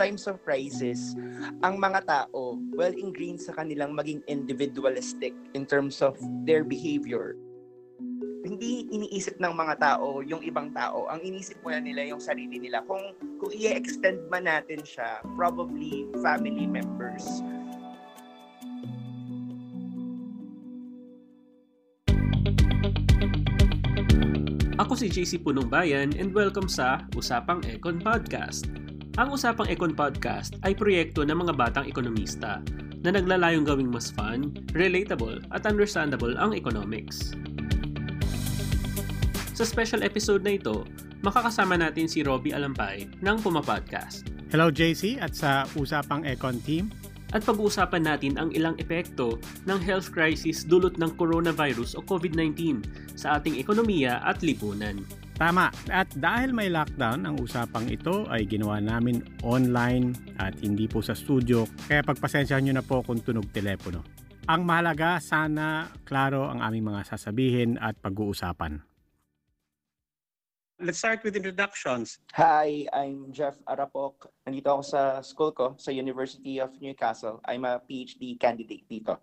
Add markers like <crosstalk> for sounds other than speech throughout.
Times of crisis, ang mga tao well ingrained sa kanilang maging individualistic in terms of their behavior. Hindi iniisip ng mga tao yung ibang tao. Ang iniisip muna nila yung sarili nila. Kung kung i-extend man natin siya, probably family members. Ako si JC Punong Bayan and welcome sa Usapang Econ Podcast. Ang Usapang Econ Podcast ay proyekto ng mga batang ekonomista na naglalayong gawing mas fun, relatable at understandable ang economics. Sa special episode na ito, makakasama natin si Robbie Alampay ng Puma Podcast Hello JC at sa Usapang Econ Team. at pag-uusapan natin ang ilang epekto ng health crisis dulot ng coronavirus o COVID-19 sa ating ekonomiya at lipunan. Tama. At dahil may lockdown, ang usapang ito ay ginawa namin online at hindi po sa studio. Kaya pagpasensyahan nyo na po kung tunog telepono. Ang mahalaga, sana klaro ang aming mga sasabihin at pag-uusapan. Let's start with introductions. Hi, I'm Jeff Arapok. Nandito ako sa school ko sa University of Newcastle. I'm a PhD candidate dito.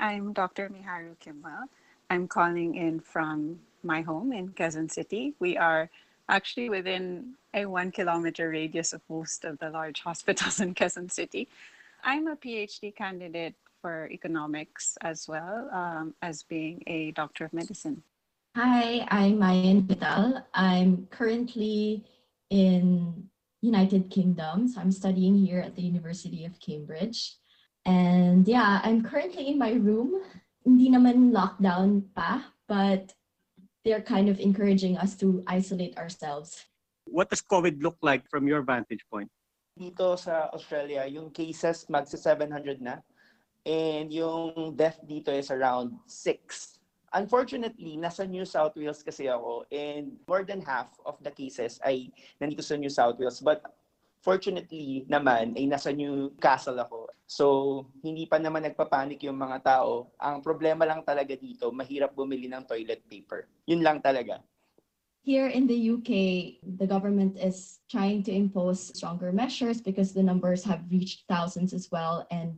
I'm Dr. Miharu Kimball. I'm calling in from my home in Quezon City. We are actually within a one kilometer radius of most of the large <laughs> hospitals in Quezon City. I'm a PhD candidate for economics as well um, as being a doctor of medicine. Hi, I'm Mayan Vidal. I'm currently in United Kingdom. So I'm studying here at the University of Cambridge. And yeah, I'm currently in my room. Hindi naman lockdown pa, but they're kind of encouraging us to isolate ourselves. What does COVID look like from your vantage point? Dito sa Australia, yung cases magsa 700 na. And yung death dito is around 6. Unfortunately, nasa New South Wales kasi ako and more than half of the cases ay nandito sa New South Wales. But fortunately naman ay nasa Newcastle ako. So, hindi pa naman nagpapanik yung mga tao. Ang problema lang talaga dito, mahirap bumili ng toilet paper. Yun lang talaga. Here in the UK, the government is trying to impose stronger measures because the numbers have reached thousands as well and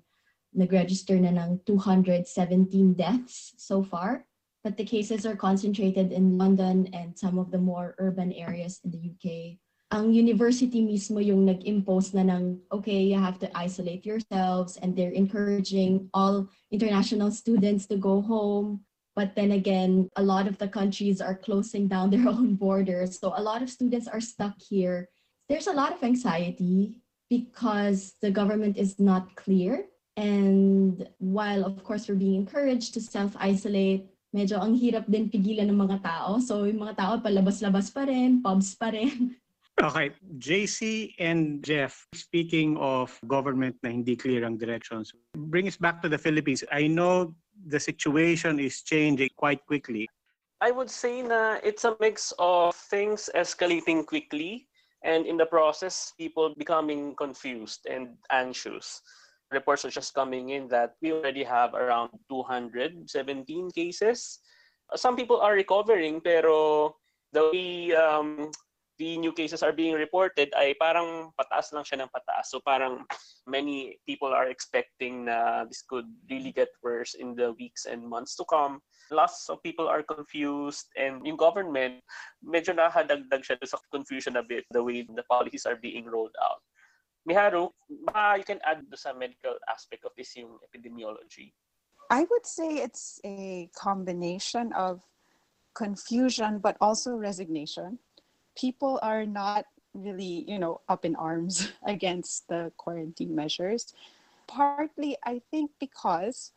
nag-register na ng 217 deaths so far. But the cases are concentrated in London and some of the more urban areas in the UK. Ang university mismo yung nag-impose na ng, okay, you have to isolate yourselves and they're encouraging all international students to go home. But then again, a lot of the countries are closing down their <laughs> own borders. So a lot of students are stuck here. There's a lot of anxiety because the government is not clear. And while, of course, we're being encouraged to self-isolate, medyo ang hirap din pigilan ng mga tao. So yung mga tao palabas-labas pa rin, pubs pa rin. <laughs> Okay, JC and Jeff, speaking of government na hindi clear ang directions, bring us back to the Philippines. I know the situation is changing quite quickly. I would say na it's a mix of things escalating quickly and in the process people becoming confused and anxious. Reports are just coming in that we already have around 217 cases. Some people are recovering pero the way um, the new cases are being reported ay parang pataas lang siya ng pataas. So parang many people are expecting na this could really get worse in the weeks and months to come. Lots of people are confused and yung government, medyo nakadagdag siya sa confusion a bit the way the policies are being rolled out. Miharu, baka you can add sa medical aspect of this yung epidemiology. I would say it's a combination of confusion but also resignation. People are not really, you know, up in arms <laughs> against the quarantine measures. Partly, I think, because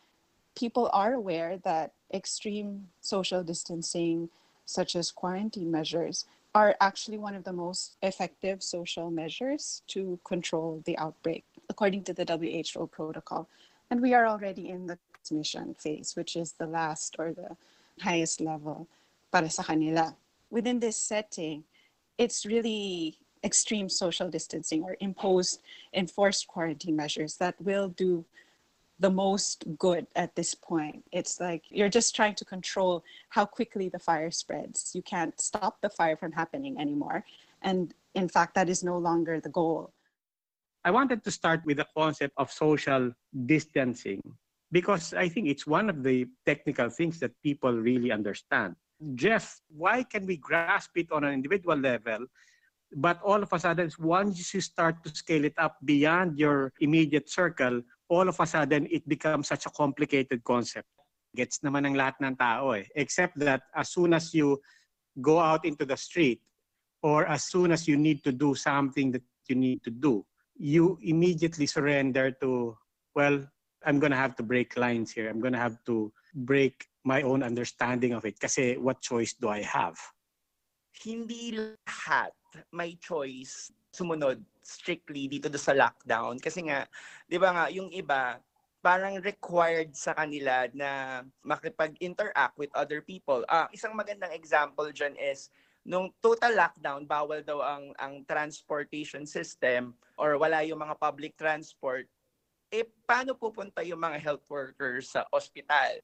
people are aware that extreme social distancing, such as quarantine measures, are actually one of the most effective social measures to control the outbreak, according to the WHO protocol. And we are already in the transmission phase, which is the last or the highest level para sa kanila. Within this setting, it's really extreme social distancing or imposed enforced quarantine measures that will do the most good at this point. It's like you're just trying to control how quickly the fire spreads. You can't stop the fire from happening anymore. And in fact, that is no longer the goal. I wanted to start with the concept of social distancing because I think it's one of the technical things that people really understand. Jeff, why can we grasp it on an individual level, but all of a sudden, once you start to scale it up beyond your immediate circle, all of a sudden, it becomes such a complicated concept. Gets naman ng lahat ng tao eh. Except that as soon as you go out into the street or as soon as you need to do something that you need to do, you immediately surrender to, well, I'm going to have to break lines here. I'm going to have to break my own understanding of it kasi what choice do I have? Hindi lahat may choice sumunod strictly dito sa lockdown kasi nga 'di ba nga yung iba parang required sa kanila na makipag-interact with other people. Ah, isang magandang example diyan is nung total lockdown, bawal daw ang ang transportation system or wala yung mga public transport. Eh paano pupunta yung mga health workers sa ospital?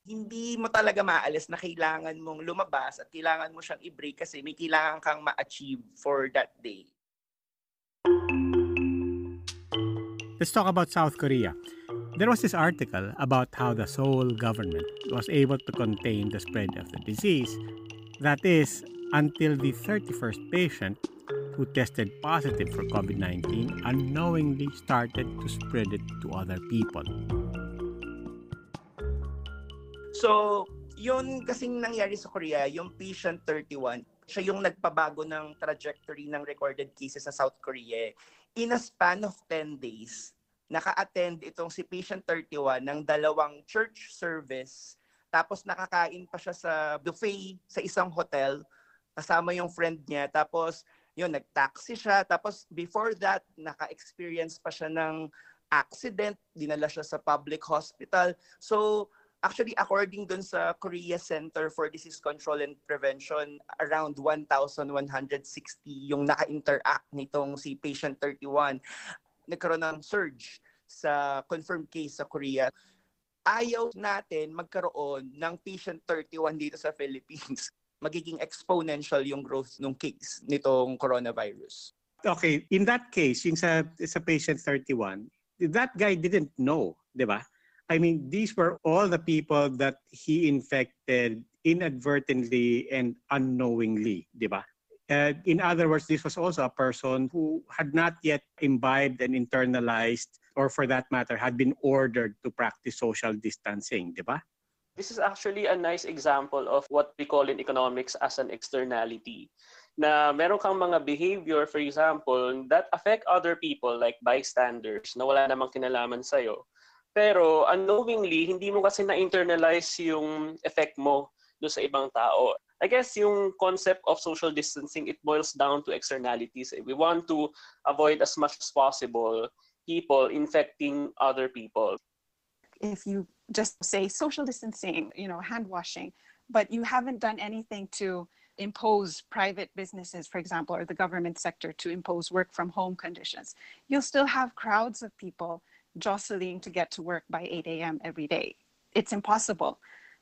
Hindi mo talaga maalis na kailangan mong lumabas at kailangan mo siyang i-break kasi may kailangan kang ma-achieve for that day. Let's talk about South Korea. There was this article about how the Seoul government was able to contain the spread of the disease. That is, until the 31st patient who tested positive for COVID 19 unknowingly started to spread it to other people. So, yun kasing nangyari sa Korea, yung patient 31, siya yung nagpabago ng trajectory ng recorded cases sa South Korea. In a span of 10 days, naka-attend itong si patient 31 ng dalawang church service, tapos nakakain pa siya sa buffet sa isang hotel, kasama yung friend niya, tapos yun, nag-taxi siya, tapos before that, naka-experience pa siya ng accident, dinala siya sa public hospital. So, Actually, according dun sa Korea Center for Disease Control and Prevention, around 1,160 yung naka-interact nitong si patient 31. Nagkaroon ng surge sa confirmed case sa Korea. Ayaw natin magkaroon ng patient 31 dito sa Philippines. <laughs> Magiging exponential yung growth ng case nitong coronavirus. Okay, in that case, yung sa, sa patient 31, that guy didn't know, di ba? I mean, these were all the people that he infected inadvertently and unknowingly, di ba? In other words, this was also a person who had not yet imbibed and internalized, or for that matter, had been ordered to practice social distancing, di ba? This is actually a nice example of what we call in economics as an externality. Na meron kang mga behavior, for example, that affect other people like bystanders na wala namang kinalaman sa'yo pero unknowingly, hindi mo kasi na-internalize yung effect mo do sa ibang tao. I guess yung concept of social distancing, it boils down to externalities. Eh. We want to avoid as much as possible people infecting other people. If you just say social distancing, you know, hand washing, but you haven't done anything to impose private businesses, for example, or the government sector to impose work from home conditions, you'll still have crowds of people jostling to get to work by 8 a.m. every day. It's impossible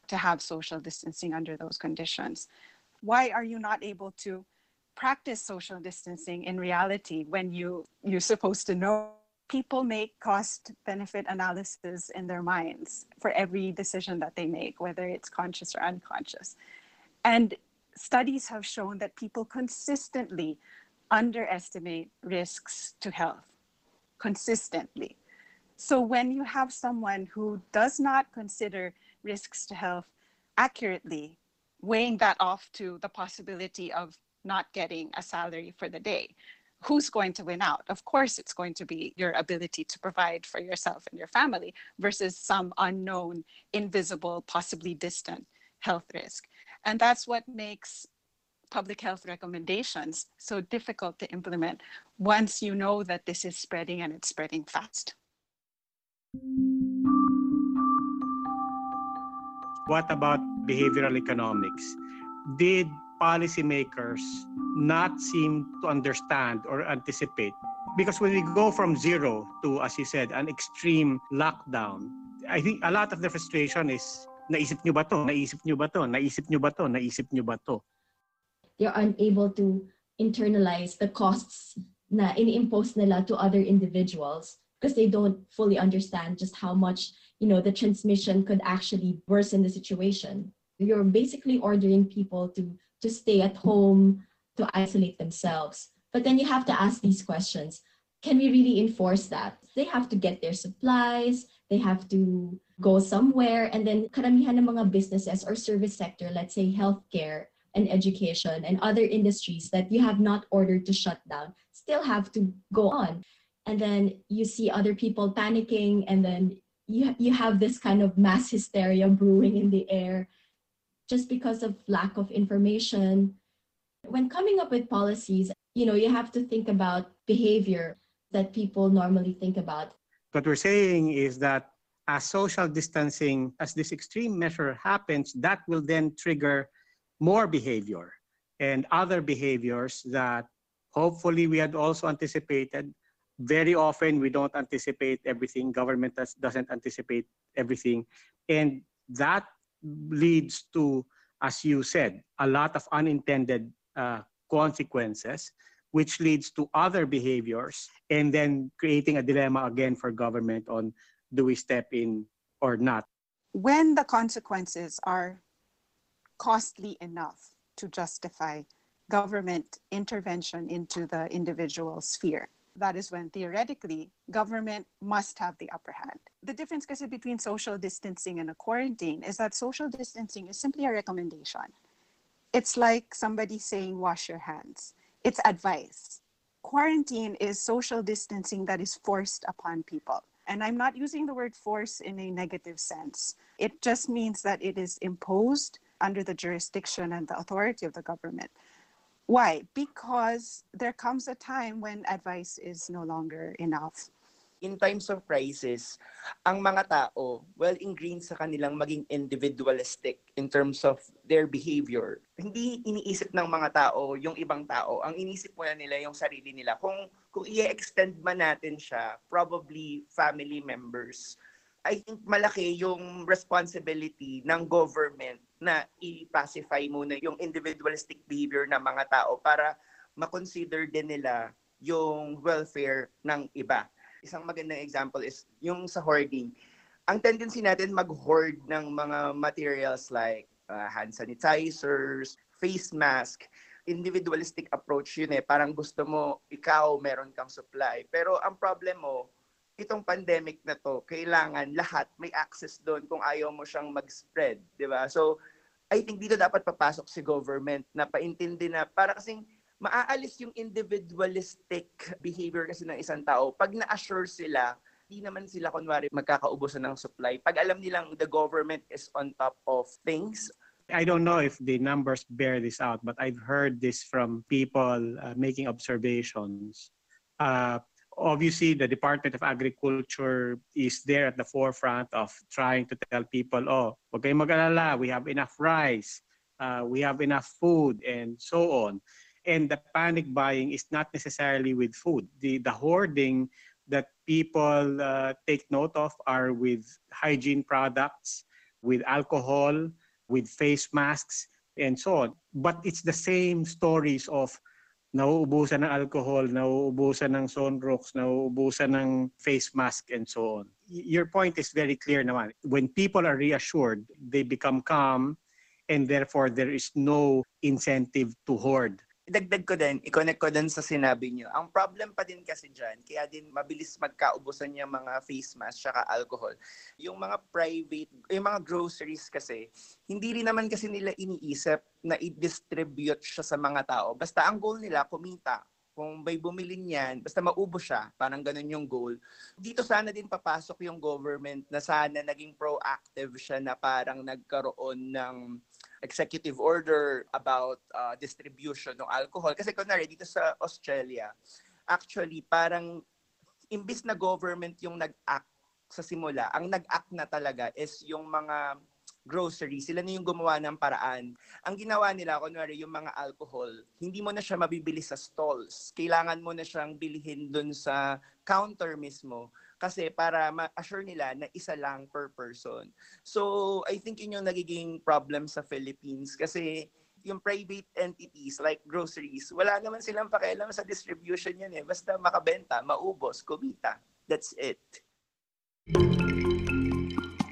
to have social distancing under those conditions. Why are you not able to practice social distancing in reality when you you're supposed to know people make cost benefit analysis in their minds for every decision that they make whether it's conscious or unconscious and studies have shown that people consistently underestimate risks to health consistently so when you have someone who does not consider risks to health accurately, weighing that off to the possibility of not getting a salary for the day, who's going to win out? Of course, it's going to be your ability to provide for yourself and your family versus some unknown, invisible, possibly distant health risk. And that's what makes public health recommendations so difficult to implement once you know that this is spreading and it's spreading fast. What about behavioral economics? Did policymakers not seem to understand or anticipate? Because when we go from zero to, as you said, an extreme lockdown, I think a lot of the frustration is, naisip nyo ba to? Naisip nyo ba to? Naisip nyo ba to? Naisip nyo ba to? They're unable to internalize the costs na ini-impose nila to other individuals because they don't fully understand just how much you know the transmission could actually worsen the situation. You're basically ordering people to to stay at home to isolate themselves. But then you have to ask these questions. Can we really enforce that? They have to get their supplies they have to go somewhere and then karamihan ng mga businesses or service sector let's say healthcare and education and other industries that you have not ordered to shut down still have to go on and then you see other people panicking and then you, you have this kind of mass hysteria brewing in the air just because of lack of information when coming up with policies you know you have to think about behavior that people normally think about What we're saying is that as social distancing, as this extreme measure happens, that will then trigger more behavior and other behaviors that hopefully we had also anticipated. Very often we don't anticipate everything. Government does, doesn't anticipate everything. And that leads to, as you said, a lot of unintended uh, consequences, which leads to other behaviors and then creating a dilemma again for government on do we step in or not. When the consequences are costly enough to justify government intervention into the individual sphere, that is when theoretically government must have the upper hand. The difference between social distancing and a quarantine is that social distancing is simply a recommendation. It's like somebody saying wash your hands. It's advice. Quarantine is social distancing that is forced upon people. And I'm not using the word force in a negative sense. It just means that it is imposed under the jurisdiction and the authority of the government. Why? Because there comes a time when advice is no longer enough. in times of crisis, ang mga tao, well ingrained sa kanilang maging individualistic in terms of their behavior. Hindi iniisip ng mga tao yung ibang tao. Ang inisip muna nila yung sarili nila. Kung, kung i-extend man natin siya, probably family members, I think malaki yung responsibility ng government na i-pacify muna yung individualistic behavior ng mga tao para makonsider din nila yung welfare ng iba. Isang magandang example is yung sa hoarding. Ang tendency natin mag-hoard ng mga materials like uh, hand sanitizers, face mask, individualistic approach yun eh. Parang gusto mo, ikaw, meron kang supply. Pero ang problem mo, itong pandemic na to, kailangan lahat may access doon kung ayaw mo siyang mag-spread, di ba? So, I think dito dapat papasok si government na paintindi na para kasing maaalis yung individualistic behavior kasi ng isang tao. Pag na-assure sila, hindi naman sila kunwari magkakaubusan ng supply. Pag alam nilang the government is on top of things, I don't know if the numbers bear this out, but I've heard this from people uh, making observations. Uh, obviously, the Department of Agriculture is there at the forefront of trying to tell people, oh, kayong mag-alala, we have enough rice, uh, we have enough food, and so on. And the panic buying is not necessarily with food. The, the hoarding that people uh, take note of are with hygiene products, with alcohol, with face masks, and so on. But it's the same stories of nauubusan ng alcohol, nauubusan ng sunrocks, nauubusan ng face mask, and so on. Your point is very clear naman. When people are reassured, they become calm, and therefore there is no incentive to hoard. Dagdag ko din, i-connect ko din sa sinabi niyo. Ang problem pa din kasi dyan, kaya din mabilis magkaubusan yung mga face mask tsaka alcohol. Yung mga private, yung mga groceries kasi, hindi rin naman kasi nila iniisip na i-distribute siya sa mga tao. Basta ang goal nila, kumita. kung may bumili niyan, basta maubos siya, parang ganun yung goal. Dito sana din papasok yung government na sana naging proactive siya na parang nagkaroon ng executive order about uh, distribution ng alcohol. Kasi kunwari, dito sa Australia, actually, parang imbis na government yung nag-act sa simula, ang nag-act na talaga is yung mga grocery, sila na yung gumawa ng paraan. Ang ginawa nila, kunwari yung mga alcohol, hindi mo na siya mabibili sa stalls. Kailangan mo na siyang bilhin dun sa counter mismo kasi para ma-assure nila na isa lang per person. So, I think yun yung nagiging problem sa Philippines kasi yung private entities like groceries, wala naman silang pakialam sa distribution yan eh. Basta makabenta, maubos, kumita. That's it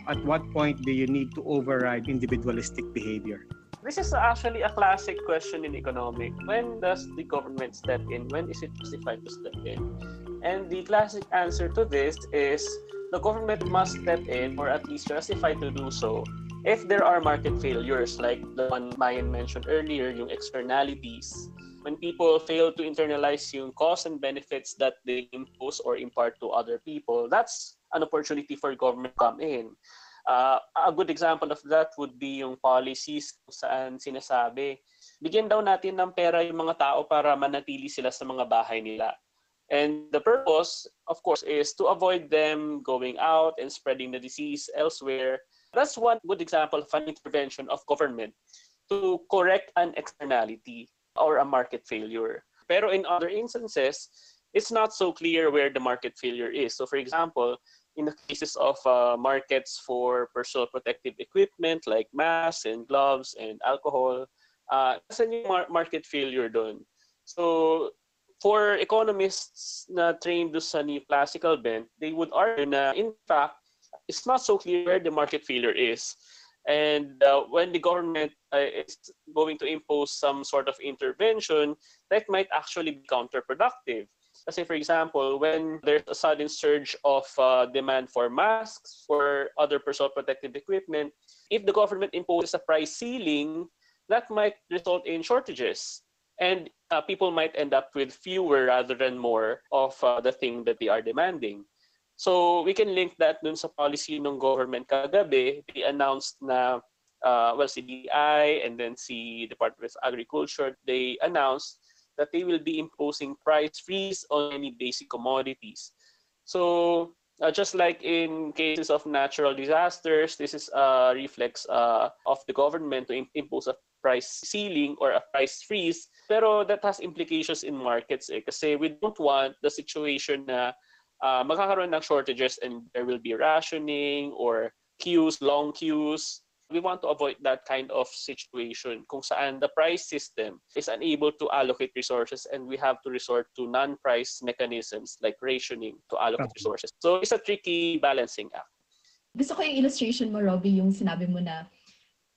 at what point do you need to override individualistic behavior? This is actually a classic question in economic. When does the government step in? When is it justified to step in? And the classic answer to this is the government must step in or at least justify to do so if there are market failures like the one Mayan mentioned earlier, yung externalities. When people fail to internalize yung costs and benefits that they impose or impart to other people, that's an opportunity for government to come in. Uh, a good example of that would be yung policies kung saan sinasabi, bigyan daw natin ng pera yung mga tao para manatili sila sa mga bahay nila. And the purpose, of course, is to avoid them going out and spreading the disease elsewhere. That's one good example of an intervention of government to correct an externality or a market failure. Pero in other instances, it's not so clear where the market failure is. So for example, in the cases of uh, markets for personal protective equipment like masks and gloves and alcohol, uh, a new mar- market failure doon. So, for economists na trained sa classical bent, they would argue na in fact, it's not so clear where the market failure is. And uh, when the government uh, is going to impose some sort of intervention, that might actually be counterproductive. Kasi for example, when there's a sudden surge of uh, demand for masks, for other personal protective equipment, if the government imposes a price ceiling, that might result in shortages. And uh, people might end up with fewer rather than more of uh, the thing that they are demanding. So we can link that dun sa policy ng government kagabi. They announced na, uh, well, si DI and then si Department of Agriculture, they announced that they will be imposing price freeze on any basic commodities. So uh, just like in cases of natural disasters, this is a reflex uh, of the government to impose a price ceiling or a price freeze. Pero that has implications in markets eh, kasi we don't want the situation na uh, magkakaroon ng shortages and there will be rationing or queues, long queues we want to avoid that kind of situation kung saan the price system is unable to allocate resources and we have to resort to non-price mechanisms like rationing to allocate okay. resources. So it's a tricky balancing act. Gusto ko yung illustration mo, Robbie, yung sinabi mo na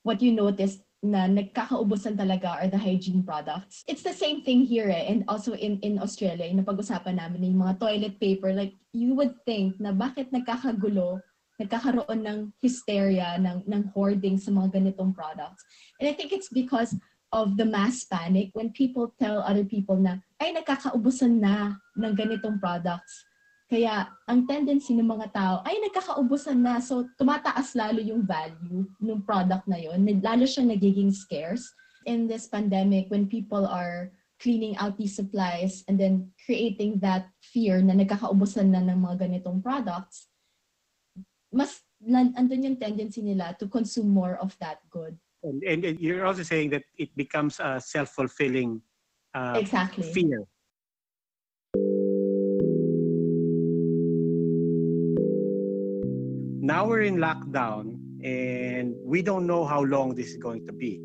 what you noticed na nagkakaubusan talaga are the hygiene products. It's the same thing here eh, and also in in Australia, yung napag-usapan namin yung mga toilet paper, like you would think na bakit nagkakagulo nagkakaroon ng hysteria, ng, ng hoarding sa mga ganitong products. And I think it's because of the mass panic when people tell other people na, ay, nagkakaubusan na ng ganitong products. Kaya ang tendency ng mga tao, ay, nagkakaubusan na. So, tumataas lalo yung value ng product na yon. Lalo siya nagiging scarce. In this pandemic, when people are cleaning out these supplies and then creating that fear na nagkakaubusan na ng mga ganitong products, mas andun yung tendency nila to consume more of that good. And, and you're also saying that it becomes a self-fulfilling uh, exactly. fear. Now we're in lockdown and we don't know how long this is going to be.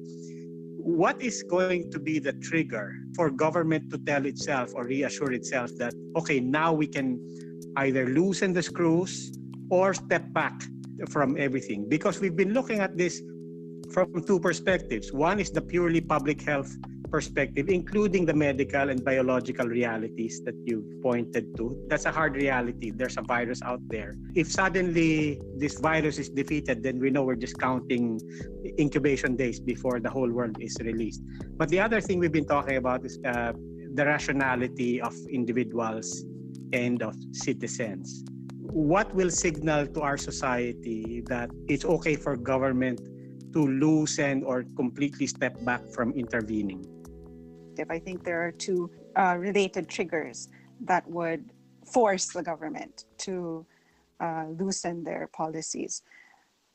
What is going to be the trigger for government to tell itself or reassure itself that, okay, now we can either loosen the screws or step back from everything because we've been looking at this from two perspectives. One is the purely public health perspective, including the medical and biological realities that you pointed to. That's a hard reality. There's a virus out there. If suddenly this virus is defeated, then we know we're just counting incubation days before the whole world is released. But the other thing we've been talking about is uh, the rationality of individuals and of citizens. What will signal to our society that it's okay for government to loosen or completely step back from intervening? I think there are two uh, related triggers that would force the government to uh, loosen their policies.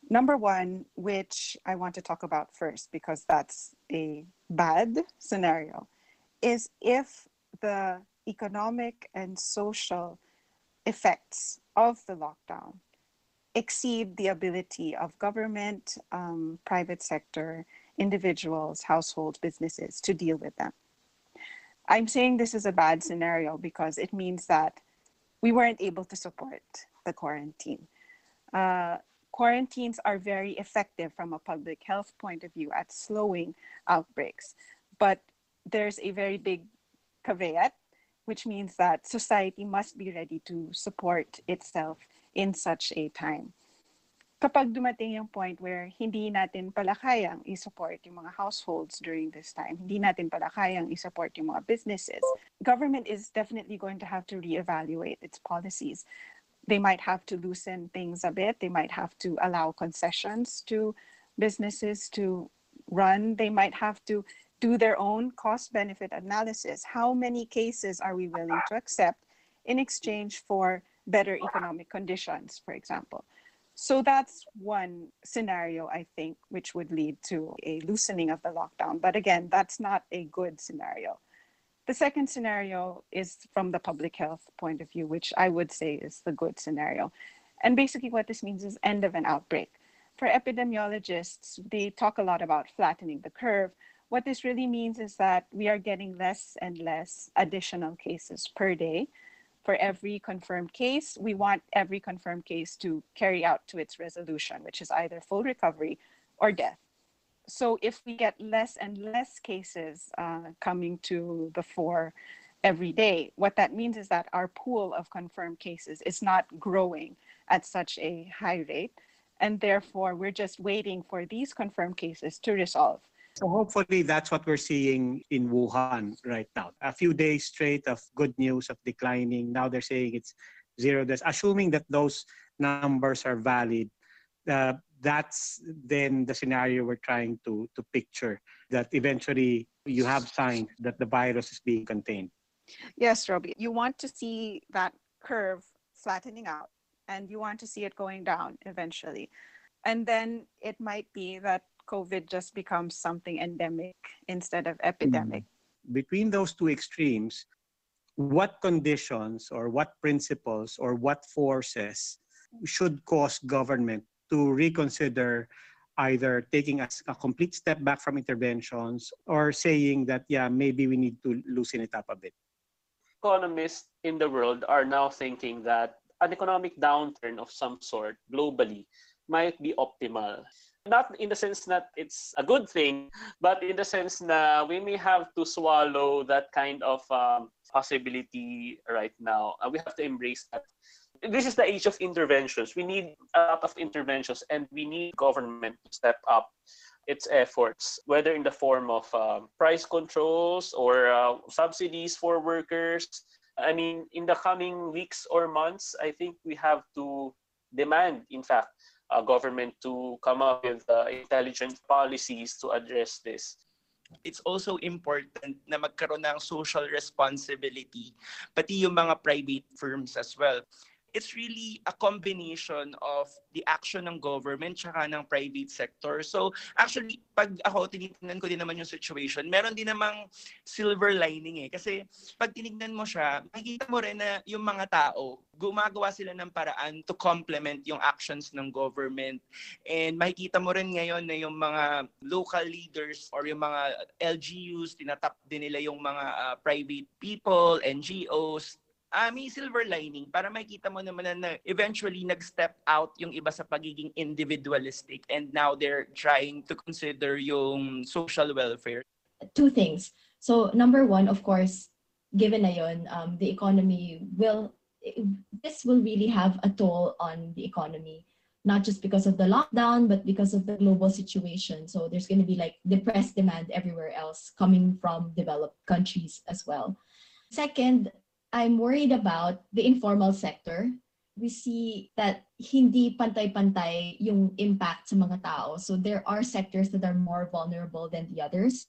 Number one, which I want to talk about first because that's a bad scenario, is if the economic and social effects of the lockdown exceed the ability of government, um, private sector, individuals, households, businesses to deal with them. I'm saying this is a bad scenario because it means that we weren't able to support the quarantine. Uh, quarantines are very effective from a public health point of view at slowing outbreaks, but there's a very big caveat, which means that society must be ready to support itself in such a time. Kapag dumating yung point where hindi natin pala kayang i-support yung mga households during this time, hindi natin pala kayang i-support yung mga businesses, government is definitely going to have to reevaluate its policies. They might have to loosen things a bit. They might have to allow concessions to businesses to run. They might have to do their own cost benefit analysis. How many cases are we willing to accept in exchange for better economic conditions, for example? So that's one scenario, I think, which would lead to a loosening of the lockdown. But again, that's not a good scenario. The second scenario is from the public health point of view, which I would say is the good scenario. And basically, what this means is end of an outbreak. For epidemiologists, they talk a lot about flattening the curve. What this really means is that we are getting less and less additional cases per day for every confirmed case, we want every confirmed case to carry out to its resolution, which is either full recovery or death. So if we get less and less cases uh, coming to the fore every day, what that means is that our pool of confirmed cases is not growing at such a high rate. And therefore, we're just waiting for these confirmed cases to resolve. So hopefully that's what we're seeing in Wuhan right now. A few days straight of good news of declining. Now they're saying it's zero deaths. Assuming that those numbers are valid, uh, that's then the scenario we're trying to, to picture, that eventually you have signs that the virus is being contained. Yes, Roby. You want to see that curve flattening out and you want to see it going down eventually. And then it might be that COVID just becomes something endemic instead of epidemic. Mm. Between those two extremes, what conditions or what principles or what forces should cause government to reconsider either taking a, a, complete step back from interventions or saying that, yeah, maybe we need to loosen it up a bit? Economists in the world are now thinking that an economic downturn of some sort globally might be optimal not in the sense that it's a good thing, but in the sense that we may have to swallow that kind of um, possibility right now. Uh, we have to embrace that. This is the age of interventions. We need a lot of interventions, and we need government to step up its efforts, whether in the form of uh, price controls or uh, subsidies for workers. I mean, in the coming weeks or months, I think we have to demand, in fact, uh, government to come up with uh, intelligent policies to address this. It's also important na magkaroon ng social responsibility, pati yung mga private firms as well it's really a combination of the action ng government tsaka ng private sector. So actually, pag ako tinitingnan ko din naman yung situation, meron din namang silver lining eh. Kasi pag tinignan mo siya, makikita mo rin na yung mga tao, gumagawa sila ng paraan to complement yung actions ng government. And makikita mo rin ngayon na yung mga local leaders or yung mga LGUs, tinatap din nila yung mga uh, private people, NGOs, uh, may silver lining para makita mo naman na eventually nag-step out yung iba sa pagiging individualistic and now they're trying to consider yung social welfare. Two things. So number one, of course, given na yun, um, the economy will, this will really have a toll on the economy. not just because of the lockdown, but because of the global situation. So there's going to be like depressed demand everywhere else coming from developed countries as well. Second, I'm worried about the informal sector. We see that hindi pantay-pantay yung impact sa mga tao. So there are sectors that are more vulnerable than the others.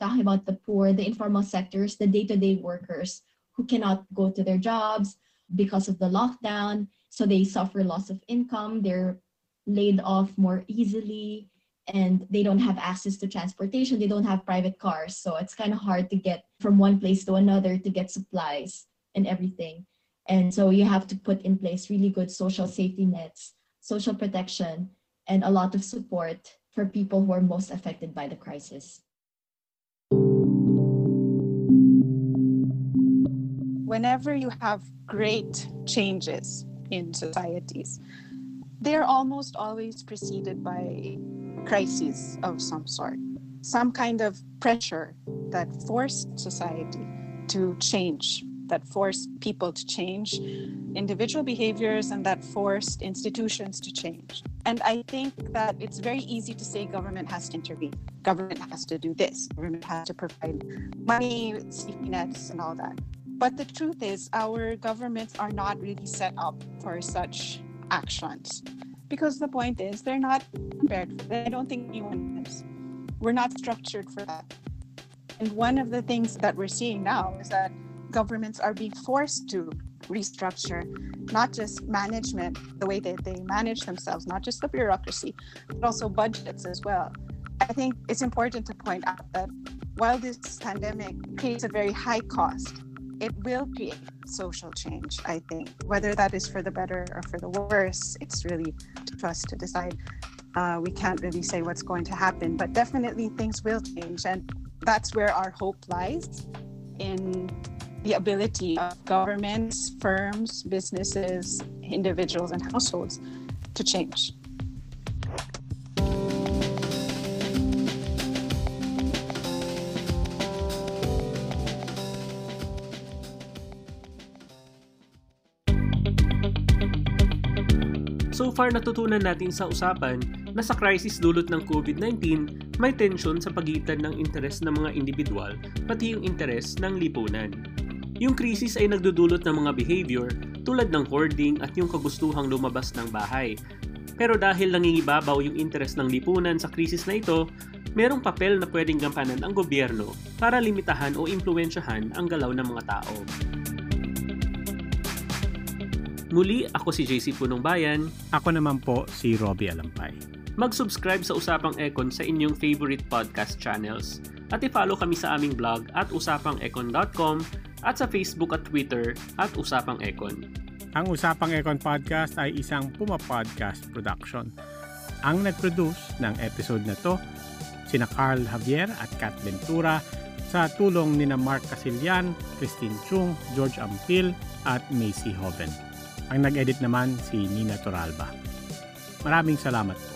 Talking about the poor, the informal sectors, the day-to-day workers who cannot go to their jobs because of the lockdown. So they suffer loss of income. They're laid off more easily and they don't have access to transportation. They don't have private cars. So it's kind of hard to get from one place to another to get supplies and everything. And so you have to put in place really good social safety nets, social protection, and a lot of support for people who are most affected by the crisis. Whenever you have great changes in societies, they're almost always preceded by crises of some sort, some kind of pressure that forced society to change, that forced people to change individual behaviors, and that forced institutions to change. And I think that it's very easy to say government has to intervene, government has to do this, government has to provide money, safety nets, and all that. But the truth is, our governments are not really set up for such actions because the point is they're not prepared. I don't think anyone is. We're not structured for that. And one of the things that we're seeing now is that governments are being forced to restructure not just management, the way that they manage themselves, not just the bureaucracy, but also budgets as well. I think it's important to point out that while this pandemic creates a very high cost, it will create social change, I think. Whether that is for the better or for the worse, it's really to us to decide. Uh, we can't really say what's going to happen, but definitely things will change. And that's where our hope lies in the ability of governments, firms, businesses, individuals, and households to change. So far natutunan natin sa usapan na sa crisis dulot ng COVID-19, may tensyon sa pagitan ng interes ng mga individual pati yung interes ng lipunan. Yung krisis ay nagdudulot ng mga behavior tulad ng hoarding at yung kagustuhang lumabas ng bahay. Pero dahil nangingibabaw yung interes ng lipunan sa krisis na ito, merong papel na pwedeng gampanan ang gobyerno para limitahan o impluensyahan ang galaw ng mga tao. Muli, ako si JC Punong Bayan. Ako naman po si Robbie Alampay. Mag-subscribe sa Usapang Econ sa inyong favorite podcast channels at i-follow kami sa aming blog at usapangecon.com at sa Facebook at Twitter at Usapang Econ. Ang Usapang Econ Podcast ay isang Puma Podcast production. Ang nag-produce ng episode na to, sina Carl Javier at Kat Ventura sa tulong ni na Mark Casillan, Christine Chung, George Ampil at Macy Hoven. Ang nag-edit naman si Nina Toralba. Maraming salamat po.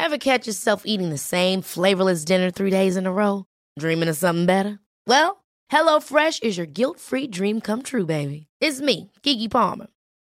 Ever catch yourself eating the same flavorless dinner three days in a row? Dreaming of something better? Well, HelloFresh is your guilt-free dream come true, baby. It's me, Keke Palmer.